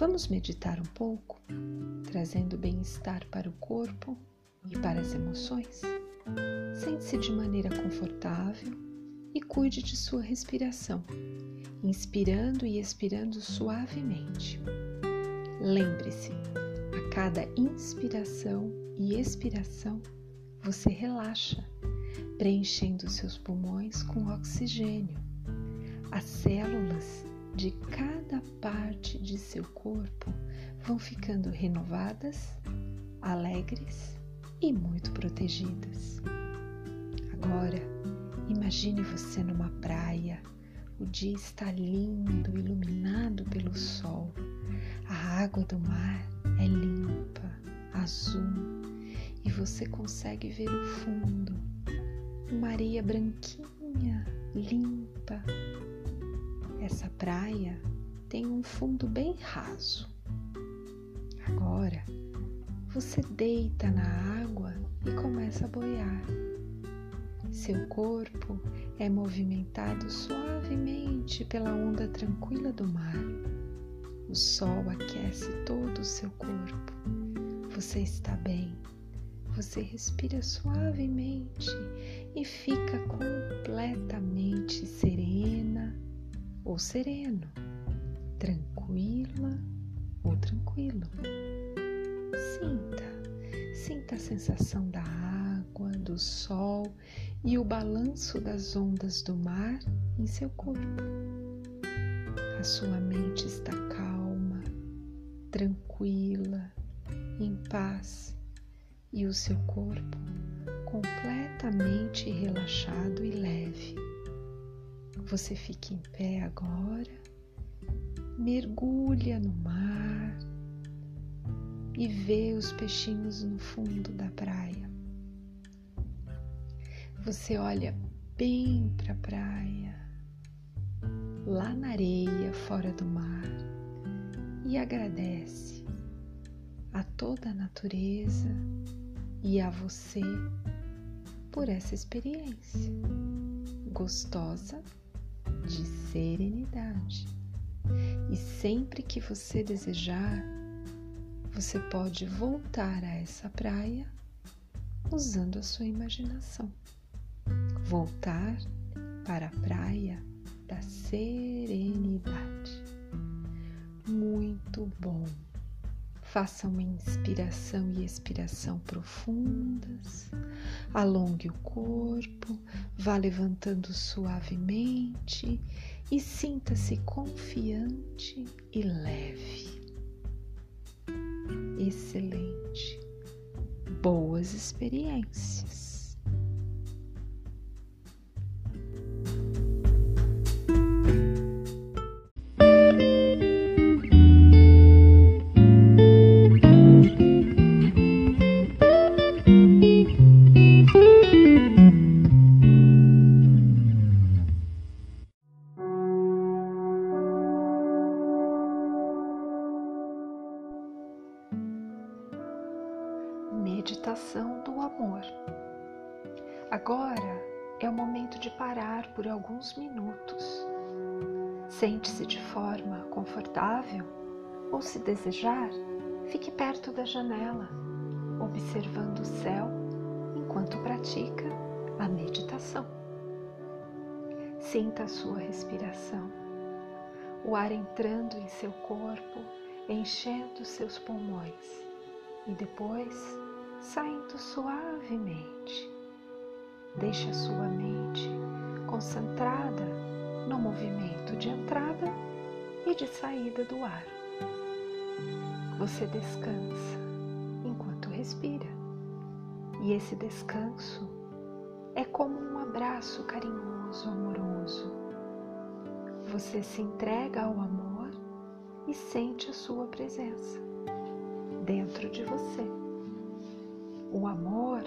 Vamos meditar um pouco, trazendo bem-estar para o corpo e para as emoções? Sente-se de maneira confortável e cuide de sua respiração, inspirando e expirando suavemente. Lembre-se, a cada inspiração e expiração, você relaxa, preenchendo seus pulmões com oxigênio. As células de cada parte de seu corpo vão ficando renovadas, alegres e muito protegidas. Agora, imagine você numa praia. O dia está lindo, iluminado pelo sol. A água do mar é limpa, azul, e você consegue ver o fundo. Uma areia branquinha, limpa, essa praia tem um fundo bem raso. Agora você deita na água e começa a boiar. Seu corpo é movimentado suavemente pela onda tranquila do mar. O sol aquece todo o seu corpo. Você está bem. Você respira suavemente e fica completamente sereno, tranquila ou tranquilo. Sinta, sinta a sensação da água, do sol e o balanço das ondas do mar em seu corpo. A sua mente está calma, tranquila, em paz e o seu corpo completamente relaxado e leve. Você fique em pé agora, mergulha no mar e vê os peixinhos no fundo da praia. Você olha bem para a praia, lá na areia, fora do mar, e agradece a toda a natureza e a você por essa experiência gostosa de serenidade. E sempre que você desejar, você pode voltar a essa praia usando a sua imaginação. Voltar para a praia da serenidade. Faça uma inspiração e expiração profundas. Alongue o corpo, vá levantando suavemente e sinta-se confiante e leve. Excelente. Boas experiências. Sente-se de forma confortável ou, se desejar, fique perto da janela, observando o céu enquanto pratica a meditação. Sinta a sua respiração, o ar entrando em seu corpo, enchendo seus pulmões e depois saindo suavemente. Deixe a sua mente concentrada no movimento de entrada e de saída do ar. Você descansa enquanto respira, e esse descanso é como um abraço carinhoso, amoroso. Você se entrega ao amor e sente a sua presença dentro de você. O amor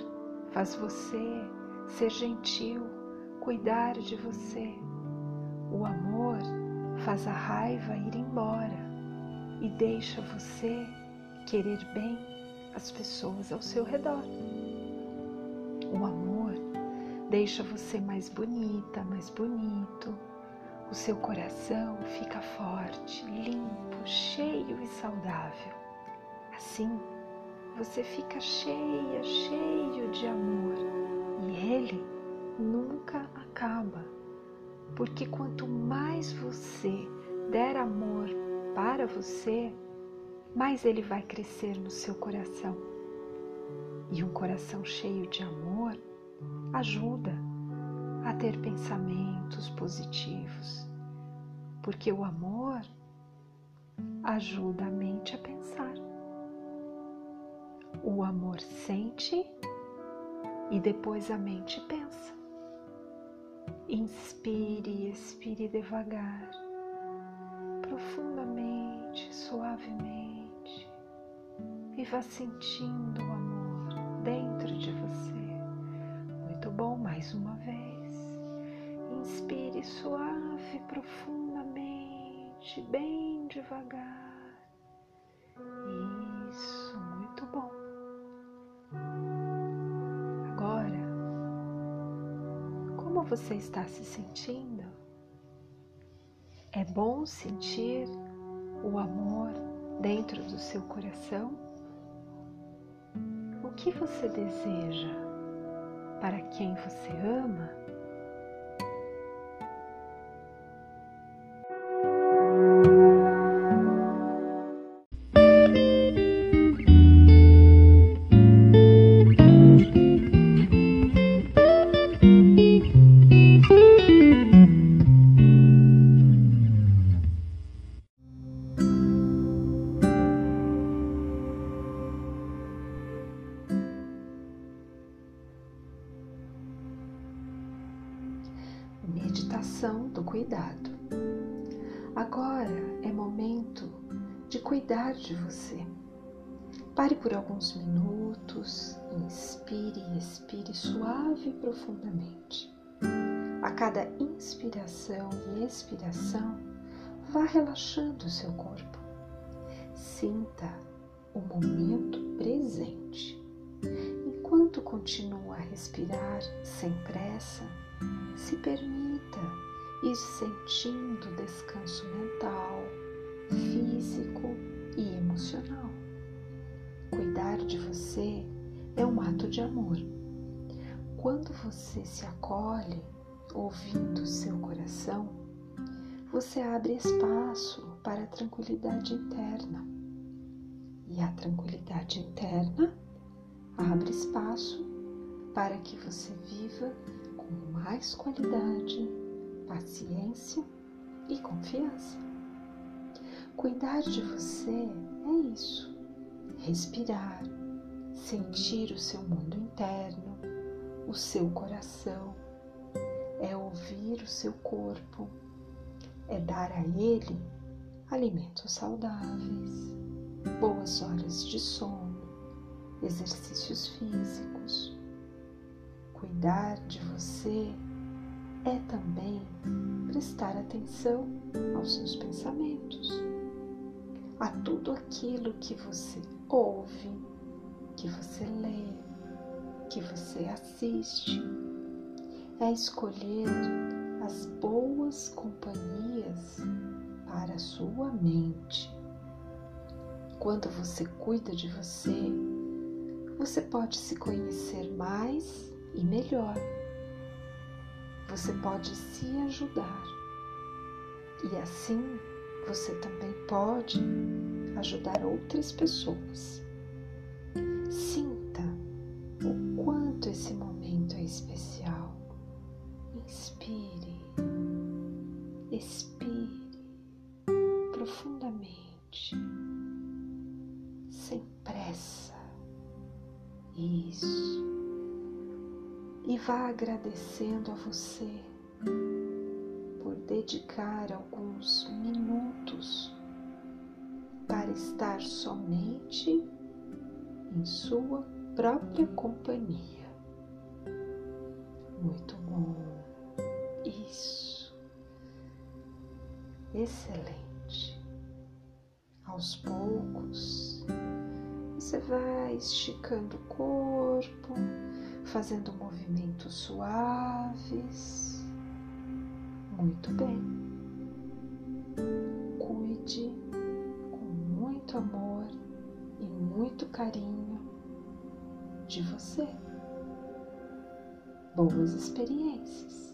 faz você ser gentil, cuidar de você. O amor faz a raiva ir embora e deixa você querer bem as pessoas ao seu redor. O amor deixa você mais bonita, mais bonito. O seu coração fica forte, limpo, cheio e saudável. Assim, você fica cheia, cheio de amor e ele nunca acaba, porque quanto mais você der amor para você, mais ele vai crescer no seu coração. E um coração cheio de amor ajuda a ter pensamentos positivos, porque o amor ajuda a mente a pensar. O amor sente e depois a mente pensa. Inspire e expire devagar, profundamente, suavemente, e vá sentindo o amor dentro de você. Muito bom, mais uma vez. Inspire suave, profundamente, bem devagar. Você está se sentindo? É bom sentir o amor dentro do seu coração? O que você deseja para quem você ama? Cuidar de você. Pare por alguns minutos, inspire e expire suave e profundamente. A cada inspiração e expiração, vá relaxando o seu corpo. Sinta o momento presente. Enquanto continua a respirar sem pressa, se permita ir sentindo descanso mental, físico Cuidar de você é um ato de amor. Quando você se acolhe ouvindo seu coração, você abre espaço para a tranquilidade interna. E a tranquilidade interna abre espaço para que você viva com mais qualidade, paciência e confiança. Cuidar de você é isso: respirar, sentir o seu mundo interno, o seu coração, é ouvir o seu corpo, é dar a ele alimentos saudáveis, boas horas de sono, exercícios físicos. Cuidar de você é também prestar atenção aos seus pensamentos, a tudo aquilo que você ouve, que você lê, que você assiste. É escolher as boas companhias para a sua mente. Quando você cuida de você, você pode se conhecer mais e melhor. Você pode se ajudar e assim você também pode ajudar outras pessoas. Sinta o quanto esse momento é especial. Inspire, expire profundamente, sem pressa. Isso e vá agradecendo a você por dedicar alguns minutos para estar somente em sua própria companhia. Muito bom. Isso. Excelente. Aos poucos, você vai esticando o corpo fazendo movimentos suaves. Muito bem. Cuide com muito amor e muito carinho de você. Boas experiências!